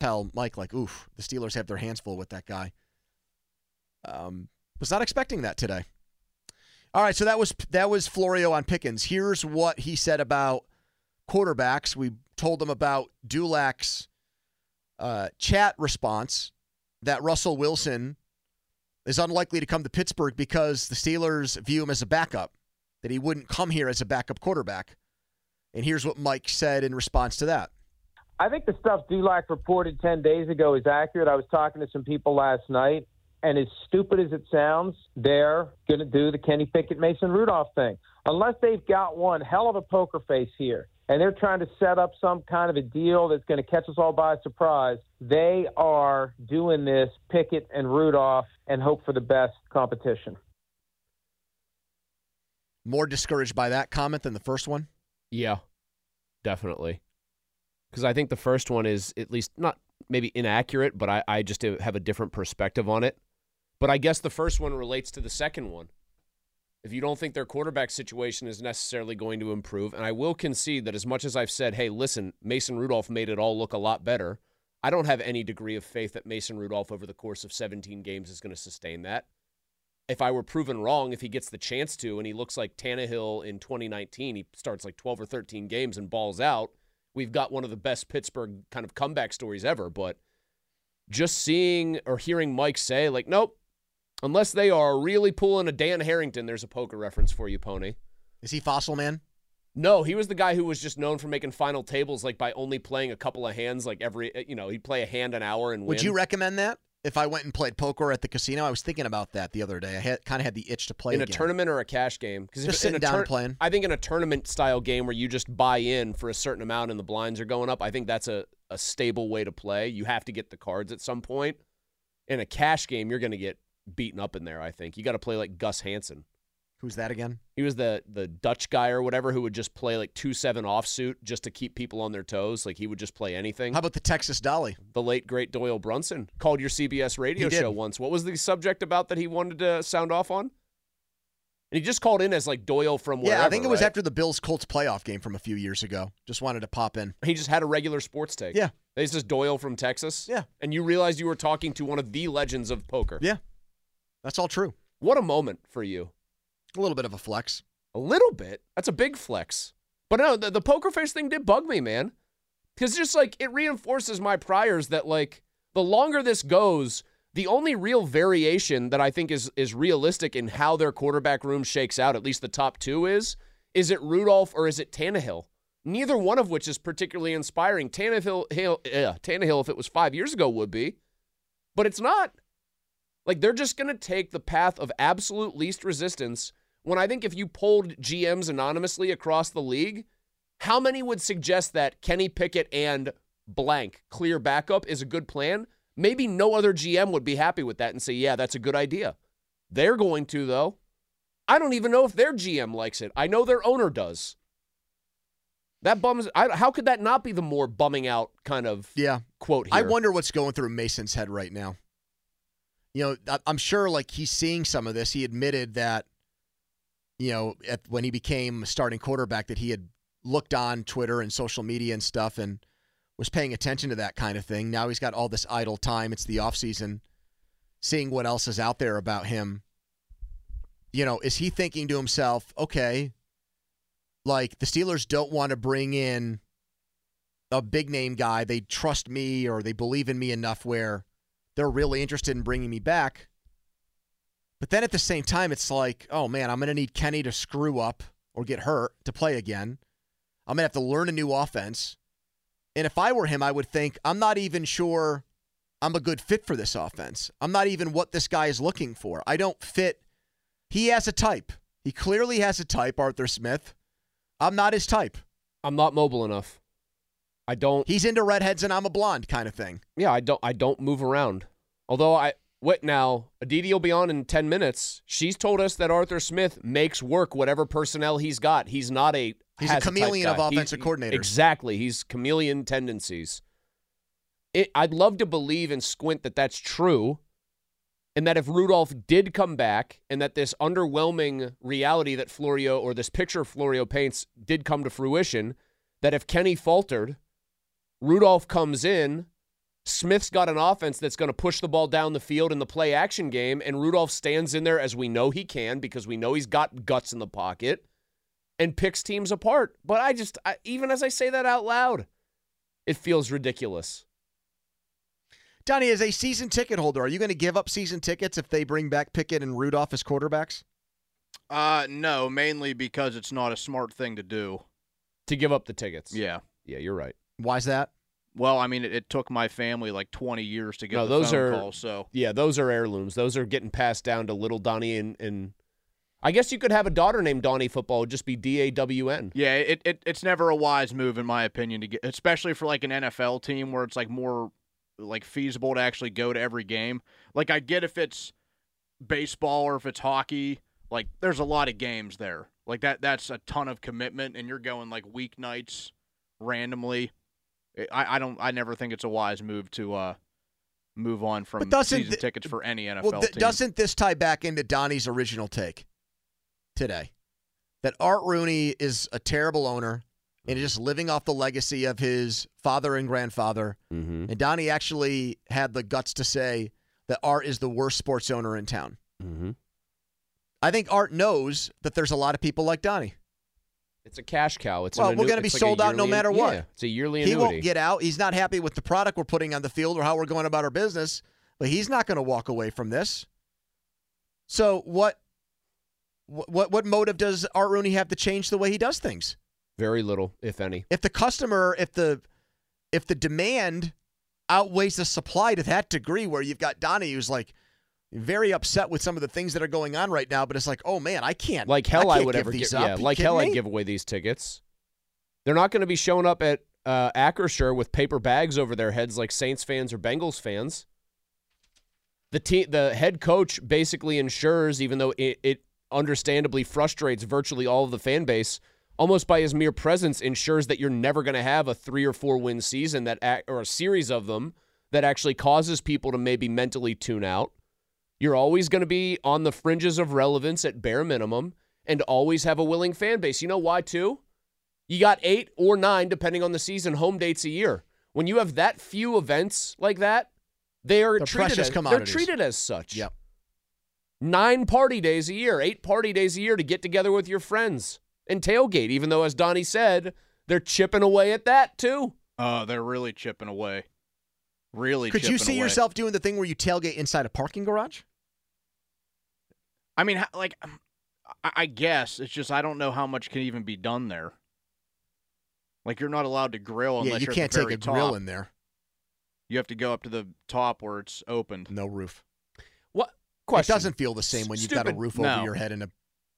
Tell Mike, like, oof, the Steelers have their hands full with that guy. Um, was not expecting that today. All right, so that was that was Florio on Pickens. Here's what he said about quarterbacks. We told him about Dulac's uh, chat response that Russell Wilson is unlikely to come to Pittsburgh because the Steelers view him as a backup, that he wouldn't come here as a backup quarterback. And here's what Mike said in response to that. I think the stuff Dulac reported 10 days ago is accurate. I was talking to some people last night, and as stupid as it sounds, they're going to do the Kenny Pickett Mason Rudolph thing. Unless they've got one hell of a poker face here and they're trying to set up some kind of a deal that's going to catch us all by surprise, they are doing this Pickett and Rudolph and hope for the best competition. More discouraged by that comment than the first one? Yeah, definitely. Because I think the first one is at least not maybe inaccurate, but I, I just have a different perspective on it. But I guess the first one relates to the second one. If you don't think their quarterback situation is necessarily going to improve, and I will concede that as much as I've said, hey, listen, Mason Rudolph made it all look a lot better, I don't have any degree of faith that Mason Rudolph over the course of 17 games is going to sustain that. If I were proven wrong, if he gets the chance to, and he looks like Tannehill in 2019, he starts like 12 or 13 games and balls out, we've got one of the best Pittsburgh kind of comeback stories ever. But just seeing or hearing Mike say, like, nope, unless they are really pulling a Dan Harrington, there's a poker reference for you, Pony. Is he Fossil Man? No, he was the guy who was just known for making final tables like by only playing a couple of hands, like every you know he'd play a hand an hour and Would you recommend that? If I went and played poker at the casino, I was thinking about that the other day. I had kind of had the itch to play in again. a tournament or a cash game? Because Just sitting down and playing. I think in a tournament style game where you just buy in for a certain amount and the blinds are going up, I think that's a, a stable way to play. You have to get the cards at some point. In a cash game, you're going to get beaten up in there. I think you got to play like Gus Hansen. Who's that again? He was the the Dutch guy or whatever who would just play like two seven offsuit just to keep people on their toes. Like he would just play anything. How about the Texas Dolly? The late great Doyle Brunson called your CBS radio show once. What was the subject about that he wanted to sound off on? And he just called in as like Doyle from wherever. yeah, I think it was right? after the Bills Colts playoff game from a few years ago. Just wanted to pop in. He just had a regular sports take. Yeah. This is Doyle from Texas. Yeah. And you realized you were talking to one of the legends of poker. Yeah, that's all true. What a moment for you. A little bit of a flex. A little bit. That's a big flex. But no, the, the poker face thing did bug me, man. Because just like it reinforces my priors that like the longer this goes, the only real variation that I think is is realistic in how their quarterback room shakes out, at least the top two is, is it Rudolph or is it Tannehill? Neither one of which is particularly inspiring. Tannehill, Hill, Tannehill, if it was five years ago, would be, but it's not. Like they're just to take the path of absolute least resistance. When I think if you polled GMs anonymously across the league, how many would suggest that Kenny Pickett and blank clear backup is a good plan? Maybe no other GM would be happy with that and say, yeah, that's a good idea. They're going to, though. I don't even know if their GM likes it. I know their owner does. That bums. I, how could that not be the more bumming out kind of Yeah. quote here? I wonder what's going through Mason's head right now. You know, I- I'm sure like he's seeing some of this. He admitted that, you know, at, when he became a starting quarterback, that he had looked on Twitter and social media and stuff and was paying attention to that kind of thing. Now he's got all this idle time. It's the offseason, seeing what else is out there about him. You know, is he thinking to himself, okay, like the Steelers don't want to bring in a big name guy. They trust me or they believe in me enough where they're really interested in bringing me back. But then at the same time, it's like, oh man, I'm going to need Kenny to screw up or get hurt to play again. I'm going to have to learn a new offense. And if I were him, I would think, I'm not even sure I'm a good fit for this offense. I'm not even what this guy is looking for. I don't fit. He has a type. He clearly has a type, Arthur Smith. I'm not his type. I'm not mobile enough. I don't. He's into redheads and I'm a blonde kind of thing. Yeah, I don't. I don't move around. Although I what now? Aditi will be on in ten minutes. She's told us that Arthur Smith makes work whatever personnel he's got. He's not a He's a chameleon of offensive He- coordinators. Exactly. He's chameleon tendencies. It, I'd love to believe and squint that that's true, and that if Rudolph did come back, and that this underwhelming reality that Florio or this picture Florio paints did come to fruition, that if Kenny faltered, Rudolph comes in, Smith's got an offense that's going to push the ball down the field in the play action game, and Rudolph stands in there as we know he can because we know he's got guts in the pocket and picks teams apart. But I just, I, even as I say that out loud, it feels ridiculous. Donnie, as a season ticket holder, are you going to give up season tickets if they bring back Pickett and Rudolph as quarterbacks? Uh, no, mainly because it's not a smart thing to do. To give up the tickets. Yeah. Yeah, you're right. Why's that? Well, I mean, it, it took my family like 20 years to get No, the those are- call, so Yeah, those are heirlooms. Those are getting passed down to little Donnie and, and I guess you could have a daughter named Donnie Football, just be D A W N. yeah, it, it it's never a wise move in my opinion to get, especially for like an NFL team where it's like more like feasible to actually go to every game. Like I get if it's baseball or if it's hockey, like there's a lot of games there. Like that that's a ton of commitment, and you're going like weeknights randomly. I, I don't I never think it's a wise move to uh move on from But season th- tickets for any NFL well, th- team. doesn't this tie back into Donnie's original take today? That Art Rooney is a terrible owner and just living off the legacy of his father and grandfather. Mm-hmm. And Donnie actually had the guts to say that Art is the worst sports owner in town. Mm-hmm. I think Art knows that there's a lot of people like Donnie. It's a cash cow. It's Well, we're be it's like a sold out no matter what. Yeah, it's a yearly He won't get out. He's not happy with the product we're putting on the field or how we're going about our business, but he's not going to walk away from this. So what what what motive does Art Rooney have to change the way he does things? Very little, if any. If the customer, if the if the demand outweighs the supply to that degree where you've got Donnie who's like very upset with some of the things that are going on right now, but it's like, oh man, I can't Like hell, I, I, would give ever these give. up. Yeah, You like hell, I'd give away these tickets. They're not going to be showing up at uh, Acrisure with paper bags over their heads like Saints fans or Bengals fans. The team, the head coach basically ensures, even though it, it understandably frustrates virtually all of the fan base, almost by his mere presence ensures that you're never going to have a three or four win season that or a series of them that actually causes people to maybe mentally tune out. You're always going to be on the fringes of relevance at bare minimum and always have a willing fan base. You know why, too? You got eight or nine, depending on the season, home dates a year. When you have that few events like that, they are They're treated as. They're treated as such. Yep. Nine party days a year, eight party days a year to get together with your friends and tailgate, even though, as Donnie said, they're chipping away at that, too. Oh, they're really chipping away. Really Could you see away. yourself doing the thing where you tailgate inside a parking garage? I mean, like, I, I guess it's just I don't know how much can even be done there. Like, you're not allowed to grill unless you you're can't at the take very a grill in there. You have to go up to the top where it's opened. No roof. What? Question. It doesn't feel the same when you've got a Stupid. roof No. over your head in a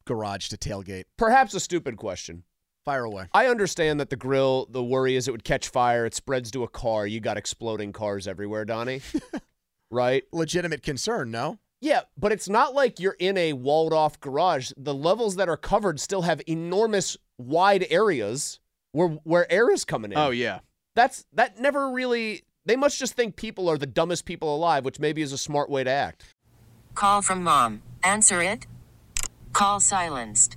garage to tailgate. Perhaps a stupid question. Fire away. I understand that the grill, the worry is it would catch fire. It spreads to a car. You got exploding cars everywhere, Donnie. right? Legitimate concern, no? Yeah, but it's not like you're in a walled off garage. The levels that are covered still have enormous wide areas where where air is coming in. Oh yeah, That's that never really they must just think people are the dumbest people alive, which maybe is a smart way to act. Call from mom. Answer it. Call silenced.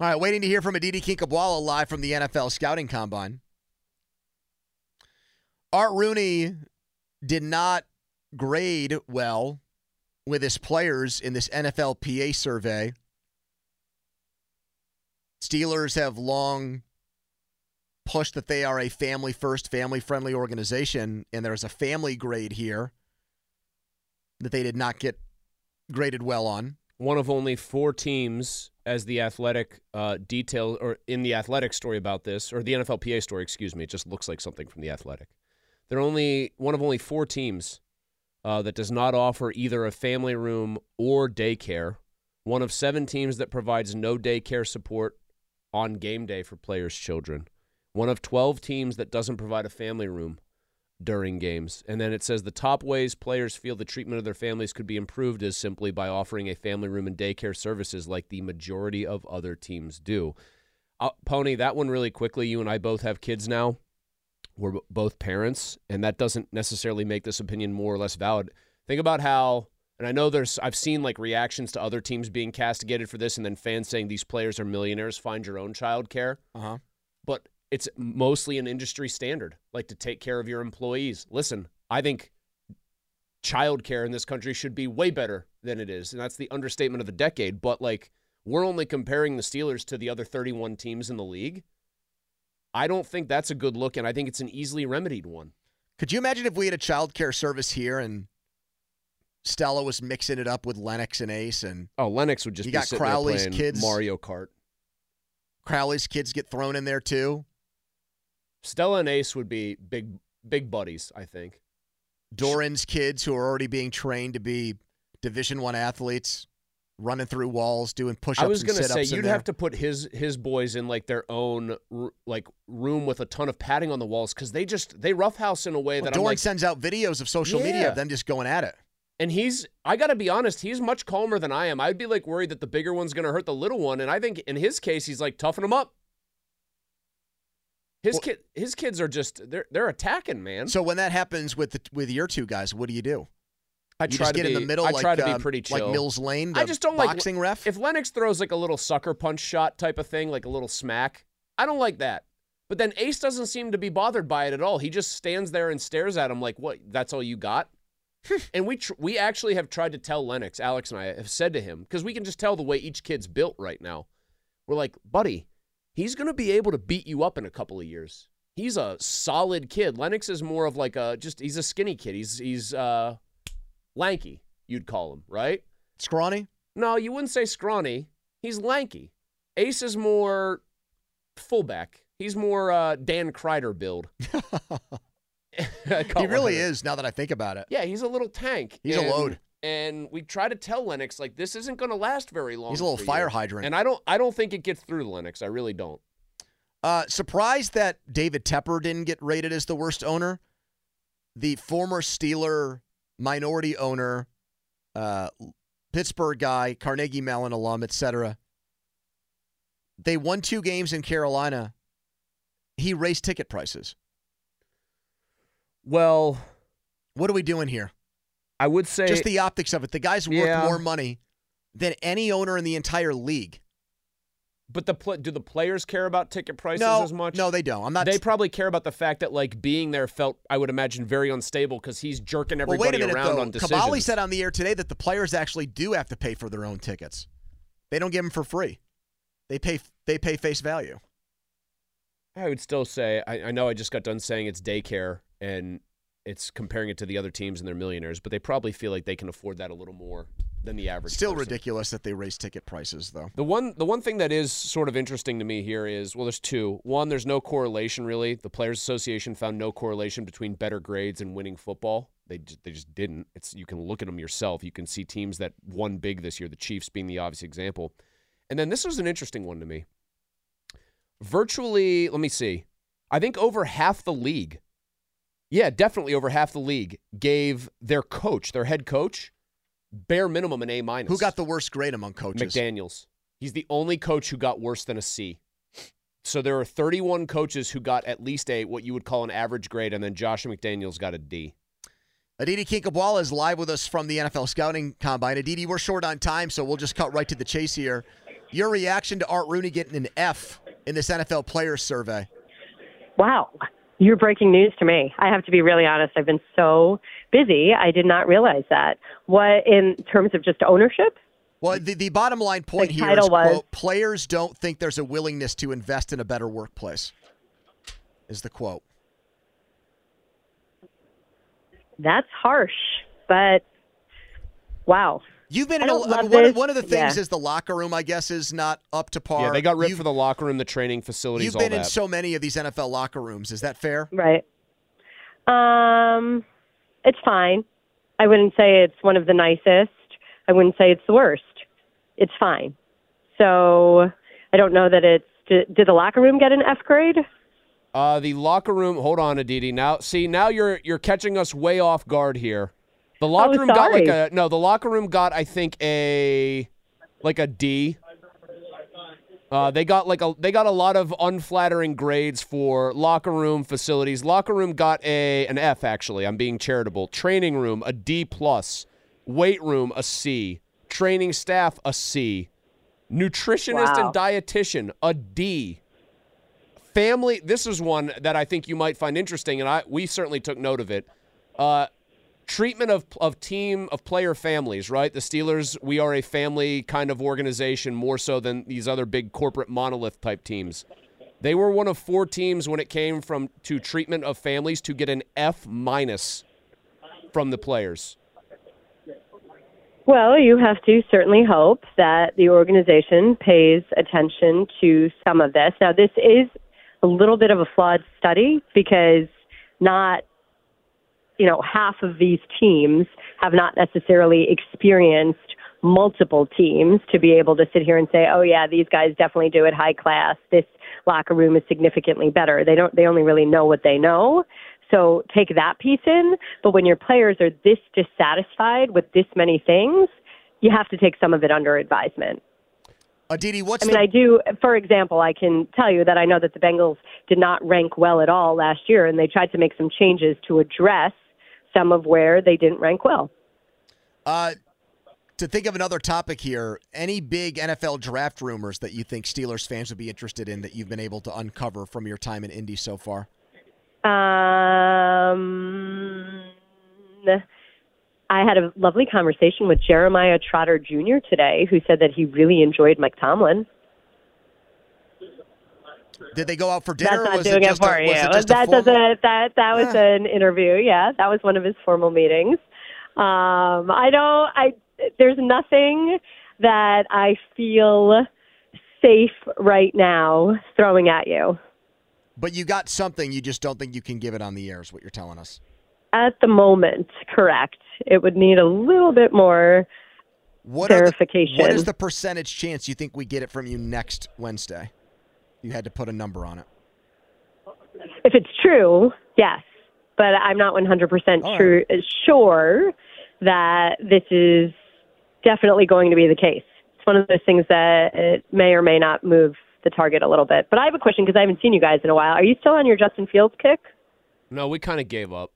All right, waiting to hear from Aditi Kinkhabwala live from the NFL Scouting Combine. Art Rooney did not grade well with his players in this NFLPA survey. Steelers have long pushed that they are a family first, family friendly organization, and there's a family grade here that they did not get graded well on. One of only four teams, as the athletic uh, detail, or in the athletic story about this, or the NFLPA story, excuse me, it just looks like something from the athletic. They're only one of only four teams uh, that does not offer either a family room or daycare. One of seven teams that provides no daycare support on game day for players' children. One of 12 teams that doesn't provide a family room during games. And then it says the top ways players feel the treatment of their families could be improved is simply by offering a family room and daycare services like the majority of other teams do. Uh, Pony, that one really quickly. You and I both have kids now we're both parents, and that doesn't necessarily make this opinion more or less valid. Think about how, and I know there's, I've seen like reactions to other teams being castigated for this, and then fans saying these players are millionaires, find your own child care. Uh huh. It's mostly an industry standard, like to take care of your employees. Listen, I think childcare in this country should be way better than it is, and that's the understatement of the decade. But like, we're only comparing the Steelers to the other 31 teams in the league. I don't think that's a good look, and I think it's an easily remedied one. Could you imagine if we had a child care service here and Stella was mixing it up with Lennox and Ace and oh Lennox would just you be got Crowley's kids Mario Kart. Crowley's kids get thrown in there too. Stella and Ace would be big big buddies, I think. Doran's kids who are already being trained to be Division One athletes, running through walls, doing push-ups. I was going gonna say you'd have to put his his boys in like their own like room with a ton of padding on the walls because they just they roughhouse in a way Well, that Doran like, sends out videos of social media of them just going at it. and he's I gotta be honest, he's much calmer than I am. I'd be like worried that the bigger one's gonna hurt the little one, and I think in his case he's like toughen him up. His Well- kid, his kids are just they're they're attacking, man. So when that happens with the, with your two guys, what do you do? I You try just to get be, in the middle. I like, try to be um, pretty chill. like Mills Lane. I just don't like- boxing ref. If Lennox throws like a little sucker punch shot type of thing, like a little smack, I don't like that. But then Ace doesn't seem to be bothered by it at all. He just stands there and stares at him like, "What? That's all you got?" and we tr- we actually have tried to tell Lennox, Alex and I have said to him because we can just tell the way each kid's built right now. We're like, buddy, he's gonna be able to beat you up in a couple of years. He's a solid kid. Lennox is more of like a just he's a skinny kid. He's he's uh lanky, you'd call him, right? Scrawny. No, you wouldn't say scrawny. He's lanky. Ace is more fullback. He's more uh, Dan Kreider build. He really is. Now that I think about it, Yeah, he's a little tank. He's a load. And we try to tell Lennox like this isn't going to last very long. he's a little fire you. hydrant. And I don't, I don't think it gets through Lennox. I really don't. Uh, surprised that David Tepper didn't get rated as the worst owner. The former Steeler minority owner, uh, Pittsburgh guy, Carnegie Mellon alum, etc. They won two games in Carolina. He raised ticket prices. Well, What are we doing here? I would say Just the optics of it. The guy's worth Yeah. more money than any owner in the entire league. but the do the players care about ticket prices no, as much? no, they don't. I'm not. they probably care about the fact that like being there felt, I would imagine, very unstable because he's jerking well, everybody a minute around though. on decisions. Cavalli said on the air today that the players actually do have to pay for their own tickets. They don't give them for free. They pay. They pay face value. I would still say I, I know I just got done saying it's daycare and it's comparing it to the other teams and they're millionaires, but they probably feel like they can afford that a little more than the average. Still person. ridiculous that they raise ticket prices, though. The one the one thing that is sort of interesting to me here is well, there's two. One, there's no correlation really. The Players Association found no correlation between better grades and winning football. They just, they just didn't. It's you can look at them yourself. You can see teams that won big this year. The Chiefs being the obvious example. And then this was an interesting one to me. Virtually, let me see. I think over half the league, yeah, definitely over half the league gave their coach, their head coach, bare minimum an A minus. Who got the worst grade among coaches? McDaniels. He's the only coach who got worse than a C. So there are 31 coaches who got at least a what you would call an average grade, and then Josh McDaniels got a D. Aditi Kinkhabwala is live with us from the NFL Scouting Combine. Aditi, we're short on time, so we'll just cut right to the chase here. Your reaction to Art Rooney getting an F in this NFL Players Survey? Wow. You're breaking news to me. I have to be really honest. I've been so busy. I did not realize that. What, in terms of just ownership? Well, the, the bottom line point The here was- quote, players don't think there's a willingness to invest in a better workplace, is the quote. That's harsh, but wow. You've been I in a, don't mean, one, of, one of the things Yeah. is the locker room, I guess, is not up to par. Yeah, they got ripped You've- for the locker room, the training facilities, You've all been that. in so many of these NFL locker rooms. Is that fair? Right. Um, it's fine. I wouldn't say it's one of the nicest. I wouldn't say it's the worst. It's fine. So I don't know that it's. Did, did the locker room get an F grade? uh, the locker room. Hold on, Aditi. Now, see, now you're you're catching us way off guard here. The locker Oh, room got like a no. The locker room got I think a like a D. Uh, they got like a they got a lot of unflattering grades for locker room facilities. Locker room got a an F actually. I'm being charitable. Training room a D plus. Weight room a C. Training staff a C. Nutritionist Wow. and dietitian a D. Family. This is one that I think you might find interesting, and I we certainly took note of it. Uh, treatment of of team of player families, right? The Steelers, we are a family kind of organization more so than these other big corporate monolith type teams. They were one of four teams when it came from to treatment of families to get an F minus from the players. Well, you have to certainly hope that the organization pays attention to some of this. Now, this is a little bit of a flawed study because not, you know, half of these teams have not necessarily experienced multiple teams to be able to sit here and say, "Oh yeah, these guys definitely do it high class. This locker room is significantly better." They don't they only really know what they know. So take that piece in, but when your players are this dissatisfied with this many things, you have to take some of it under advisement. Aditi, what's I mean, the I do, for example, I can tell you that I know that the Bengals did not rank well at all last year, and they tried to make some changes to address some of where they didn't rank well. Uh, to think of another topic here, any big NFL draft rumors that you think Steelers fans would be interested in that you've been able to uncover from your time in Indy so far? Um, I had a lovely conversation with Jeremiah Trotter Jr. today, who said that he really enjoyed Mike Tomlin. Did they go out for dinner? That's not was doing it it, for a, you. was it just a that formal- doesn't. That that was an interview. Yeah, that was one of his formal meetings. Um, I don't. I there's nothing that I feel safe right now throwing at you. But you got something. You just don't think you can give it on the air. Is what you're telling us. At the moment, correct. It would need a little bit more What the- verification. what is the percentage chance you think we get it from you next Wednesday? You had to put a number on it. If it's true, yes. But I'm not 100% All true, uh, sure that this is definitely going to be the case. It's one of those things that it may or may not move the target a little bit. But I have a question because I haven't seen you guys in a while. Are you still on your Justin Fields kick? No, we kind of gave up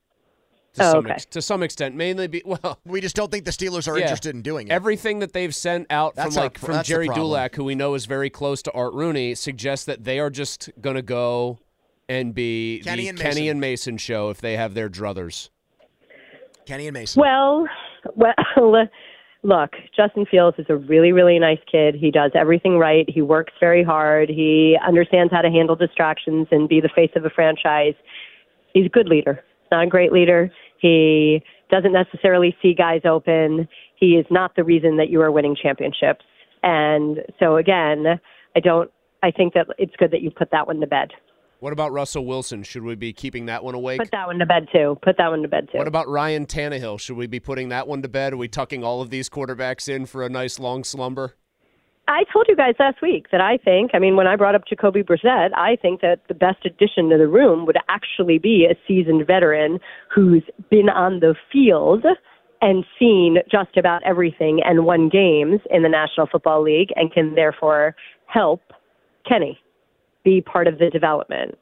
to Oh, some okay. ex- to some extent, mainly be well. We just don't think the Steelers are Yeah. interested in doing it. Everything that they've sent out That's from our like pr- from Jerry problem. Dulac, who we know is very close to Art Rooney, suggests that they are just gonna go and be Kenny the and Kenny Mason. and Mason show if they have their druthers. Kenny and Mason. Well, well, look, Justin Fields is a really, really nice kid. He does everything right. He works very hard. He understands how to handle distractions and be the face of a franchise. He's a good leader. He's not a great leader. He doesn't necessarily see guys open. He is not the reason that you are winning championships. And so again, I don't. I think that it's good that you put that one to bed. What about Russell Wilson? Should we be keeping that one awake? Put that one to bed too. Put that one to bed too. What about Ryan Tannehill? Should we be putting that one to bed? Are we tucking all of these quarterbacks in for a nice long slumber? I told you guys last week that I think, I mean, when I brought up Jacoby Brissett, I think that the best addition to the room would actually be a seasoned veteran who's been on the field and seen just about everything and won games in the National Football League and can therefore help Kenny be part of the development.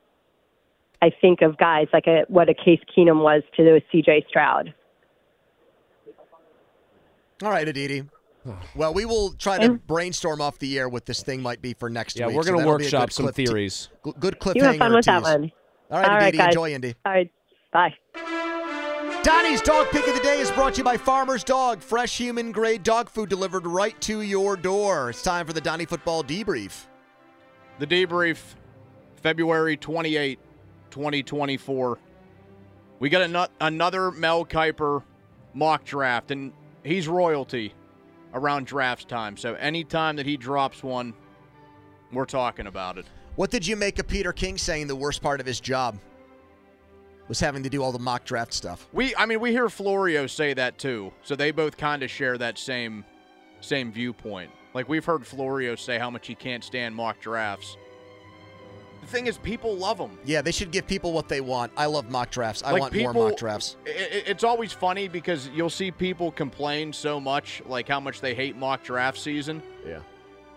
I think of guys like a, what a Case Keenum was to CJ Stroud. All right, Aditi. Well, we will try to brainstorm off the air what this thing might be for next Yeah, week. we're going to that'll be a workshop some cliff theories. gl- good cliffhanger. You have fun with that tease. one. All right, All right, Aditi. guys. Enjoy, Indy. All right. Bye. Donnie's Dog Pick of the Day is brought to you by Farmer's Dog. Fresh human grade dog food delivered right to your door. It's time for the Donnie Football Debrief. The debrief, February 28, 2024. We got ano- another Mel Kiper mock draft, and he's royalty around drafts time. So anytime that he drops one, we're talking about it. What did you make of Peter King saying the worst part of his job was having to do all the mock draft stuff? We, I mean, we hear Florio say that too. So they both kind of share that same, same viewpoint. Like we've heard Florio say how much he can't stand mock drafts. The thing is, people love them. Yeah, they should give people what they want. I love mock drafts. I Like, want more mock drafts. I- I- It's always funny because you'll see people complain so much, like how much they hate mock draft season. Yeah.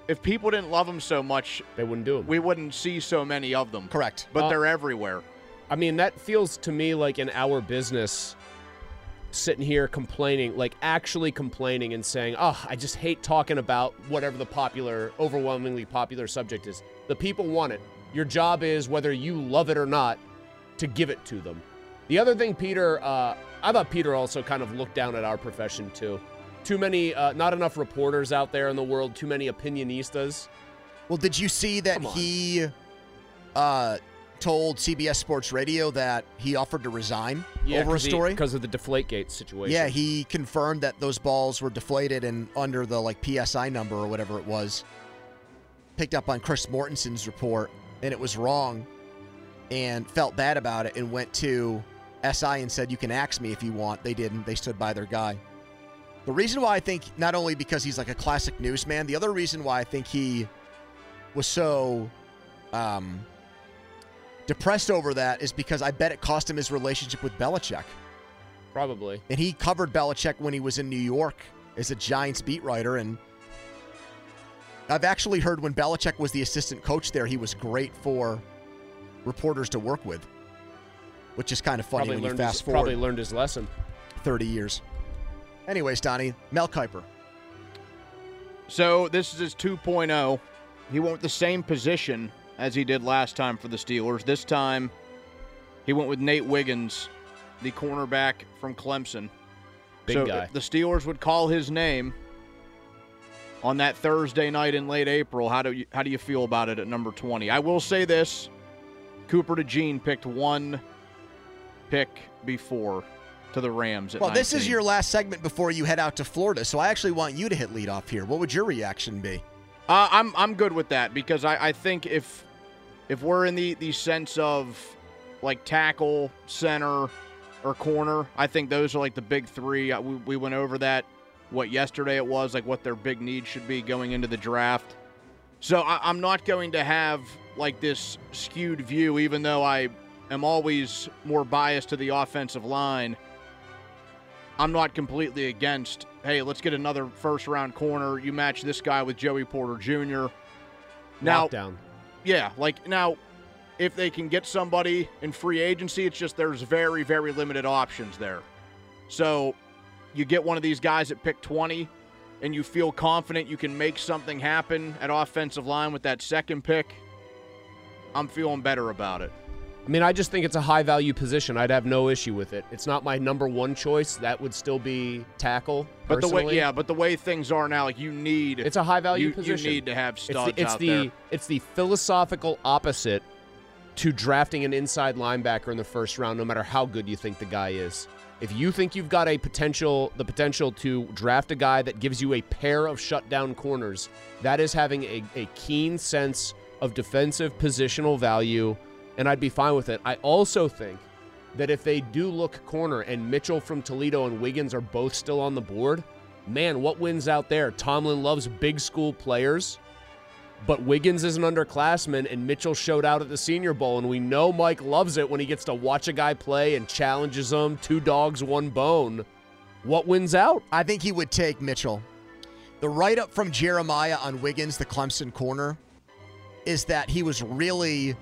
If people didn't love them so much, They wouldn't do them. we wouldn't see so many of them. Correct. But Uh, they're everywhere. I mean, that feels to me like in our business, sitting here complaining, like actually complaining and saying, oh, I just hate talking about whatever the popular, overwhelmingly popular subject is. The people want it. Your job is, whether you love it or not, to give it to them. The other thing, Peter, uh, I thought Peter also kind of looked down at our profession too. Too many, uh, not enough reporters out there in the world, too many opinionistas. Well, did you see that he uh, told CBS Sports Radio that he offered to resign over a story? Because of the Deflategate situation. Yeah, he confirmed that those balls were deflated and under the like PSI number or whatever it was. Picked up on Chris Mortensen's report and it was wrong and felt bad about it and went to SI and said, You can axe me if you want. They didn't. They stood by their guy. The reason why I think, not only because he's like a classic newsman, the other reason why I think he was so um, depressed over that is because I bet it cost him his relationship with Belichick. Probably. And he covered Belichick when he was in New York as a Giants beat writer. And I've actually heard when Belichick was the assistant coach there, he was great for reporters to work with, which is kind of funny Probably when you fast his, forward probably learned his lesson. 30 years. Anyways, Donnie, Mel Kiper. So this is his 2.0. He went with the same position as he did last time for the Steelers. This time, he went with Nate Wiggins, the cornerback from Clemson. Big so guy. if the Steelers would call his name on that Thursday night in late April, how do you how do you feel about it at number 20? I will say this: Cooper DeJean picked one pick before to the Rams. At Well, this is your last segment before you head out to Florida, so I actually want you to hit lead off here. What would your reaction be? Uh, I'm I'm good with that because I, I think if if we're in the, the sense of like tackle, center, or corner, I think those are like the big three. Uh, We, we went over that what yesterday it was like what their big needs should be going into the draft. So I, I'm not going to have like this skewed view, even though I am always more biased to the offensive line. I'm not completely against, hey, let's get another first round corner. You match this guy with Joey Porter Jr. Now, Lockdown. yeah, like now, if they can get somebody in free agency, it's just there's very, very limited options there. So you get one of these guys at pick 20 and you feel confident you can make something happen at offensive line with that second pick. I'm feeling better about it. I mean, I just think it's a high value position. I'd have no issue with it. It's not my number one choice. That would still be tackle. But the way, yeah, but the way things are now, like you need, it's a high value you, position. you need to have it's studs the, it's out the there. it's the philosophical opposite to drafting an inside linebacker in the first round, no matter how good you think the guy is. If you think you've got a potential, the potential to draft a guy that gives you a pair of shutdown corners, that is having a, a keen sense of defensive positional value, and I'd be fine with it. I also think that if they do look corner and Mitchell from Toledo and Wiggins are both still on the board, man, what wins out there? Tomlin loves big school players. But Wiggins is an underclassman, and Mitchell showed out at the Senior Bowl, and we know Mike loves it when he gets to watch a guy play and challenges him. Two dogs, one bone. What wins out? I think he would take Mitchell. The write up from Jeremiah on Wiggins, the Clemson corner, is that he was really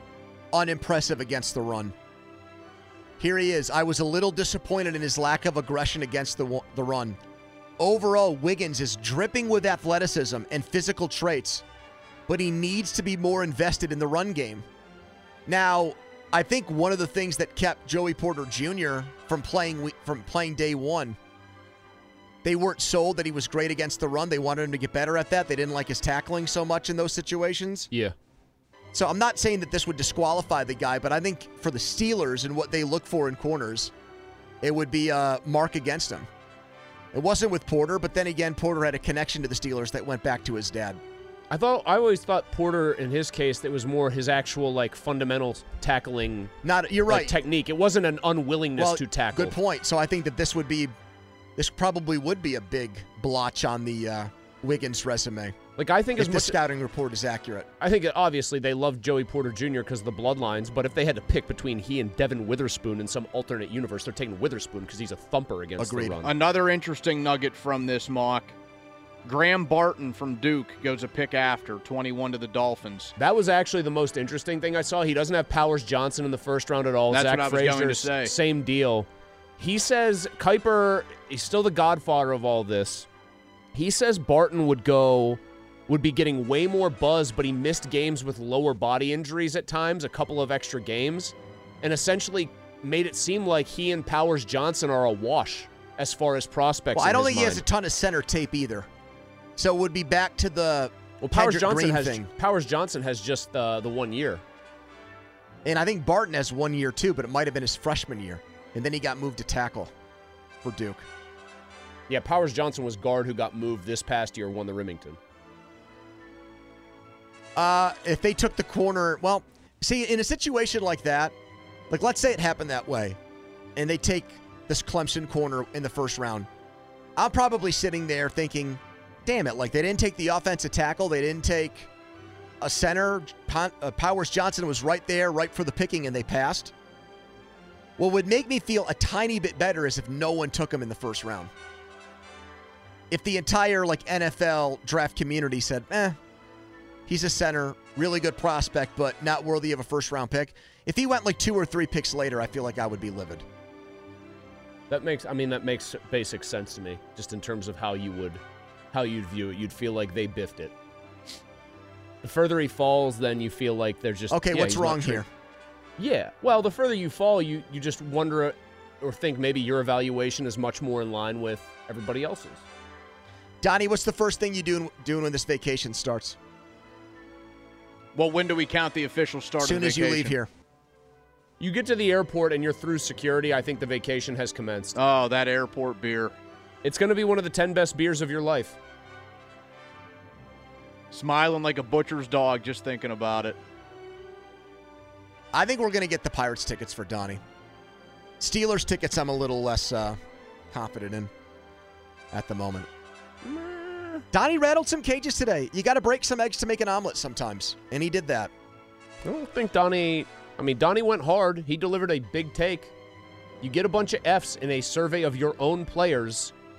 unimpressive against the run. Here he is. I was a little disappointed in his lack of aggression against the, the run. Overall, Wiggins is dripping with athleticism and physical traits but he needs to be more invested in the run game. Now, I think one of the things that kept Joey Porter Jr. from playing from playing day one, they weren't sold that he was great against the run. They wanted him to get better at that. They didn't like his tackling so much in those situations. Yeah. So I'm not saying that this would disqualify the guy, but I think for the Steelers and what they look for in corners, it would be a mark against him. It wasn't with Porter, but then again, Porter had a connection to the Steelers that went back to his dad. I thought I always thought Porter in his case that was more his actual like fundamental tackling. Not you're like, right technique. It wasn't an unwillingness well, to tackle. Good point. So I think that this would be this probably would be a big blotch on the uh, Wiggins resume. Like I think if as the much, scouting report is accurate. I think obviously they love Joey Porter Jr. because of the bloodlines, but if they had to pick between he and Devon Witherspoon in some alternate universe, they're taking Witherspoon because he's a thumper against Agreed. the run. Another interesting nugget from this mock. Graham Barton from Duke goes a pick after 21 to the Dolphins. That was actually the most interesting thing I saw. He doesn't have Powers Johnson in the first round at all. That's Zach what I was going to say. same deal. He says Kiper, he's still the godfather of all this. He says Barton would go would be getting way more buzz, but he missed games with lower body injuries at times, a couple of extra games, and essentially made it seem like he and Powers Johnson are a wash as far as prospects. Well, in I don't his think he has a ton of center tape either. So it would be back to the well, Powers Kendrick Johnson Green has thing. Powers Johnson has just uh, the one year. And I think Barton has one year too, but it might have been his freshman year. And then he got moved to tackle for Duke. Yeah, Powers Johnson was guard who got moved this past year, won the Remington. Uh, if they took the corner, well, see, in a situation like that, like let's say it happened that way, and they take this Clemson corner in the first round, I'm probably sitting there thinking, damn it, like they didn't take the offensive tackle, they didn't take a center. Uh, Powers Johnson was right there, right for the picking, and they passed. What would make me feel a tiny bit better is if no one took him in the first round. If the entire like NFL draft community said, eh, He's a center, really good prospect, but not worthy of a first round pick. If he went like two or three picks later, I feel like I would be livid. That makes I mean that makes basic sense to me, just in terms of how you would how you'd view it. You'd feel like they biffed it. The further he falls, then you feel like there's just Okay, yeah, what's wrong here? Yeah. Well, the further you fall, you you just wonder uh, or think maybe your evaluation is much more in line with everybody else's. Donnie, what's the first thing you do doing when this vacation starts? Well, when do we count the official start As soon of the as you leave here. You get to the airport and you're through security. I think the vacation has commenced. Oh, that airport beer. It's going to be one of the 10 best beers of your life. Smiling like a butcher's dog just thinking about it. I think we're going to get the Pirates tickets for Donnie. Steelers tickets, I'm a little less uh, confident in at the moment. Donnie rattled some cages today. You got to break some eggs to make an omelet sometimes, and he did that. I don't think Donnie. I mean, Donnie went hard. He delivered a big take. You get a bunch of F's in a survey of your own players.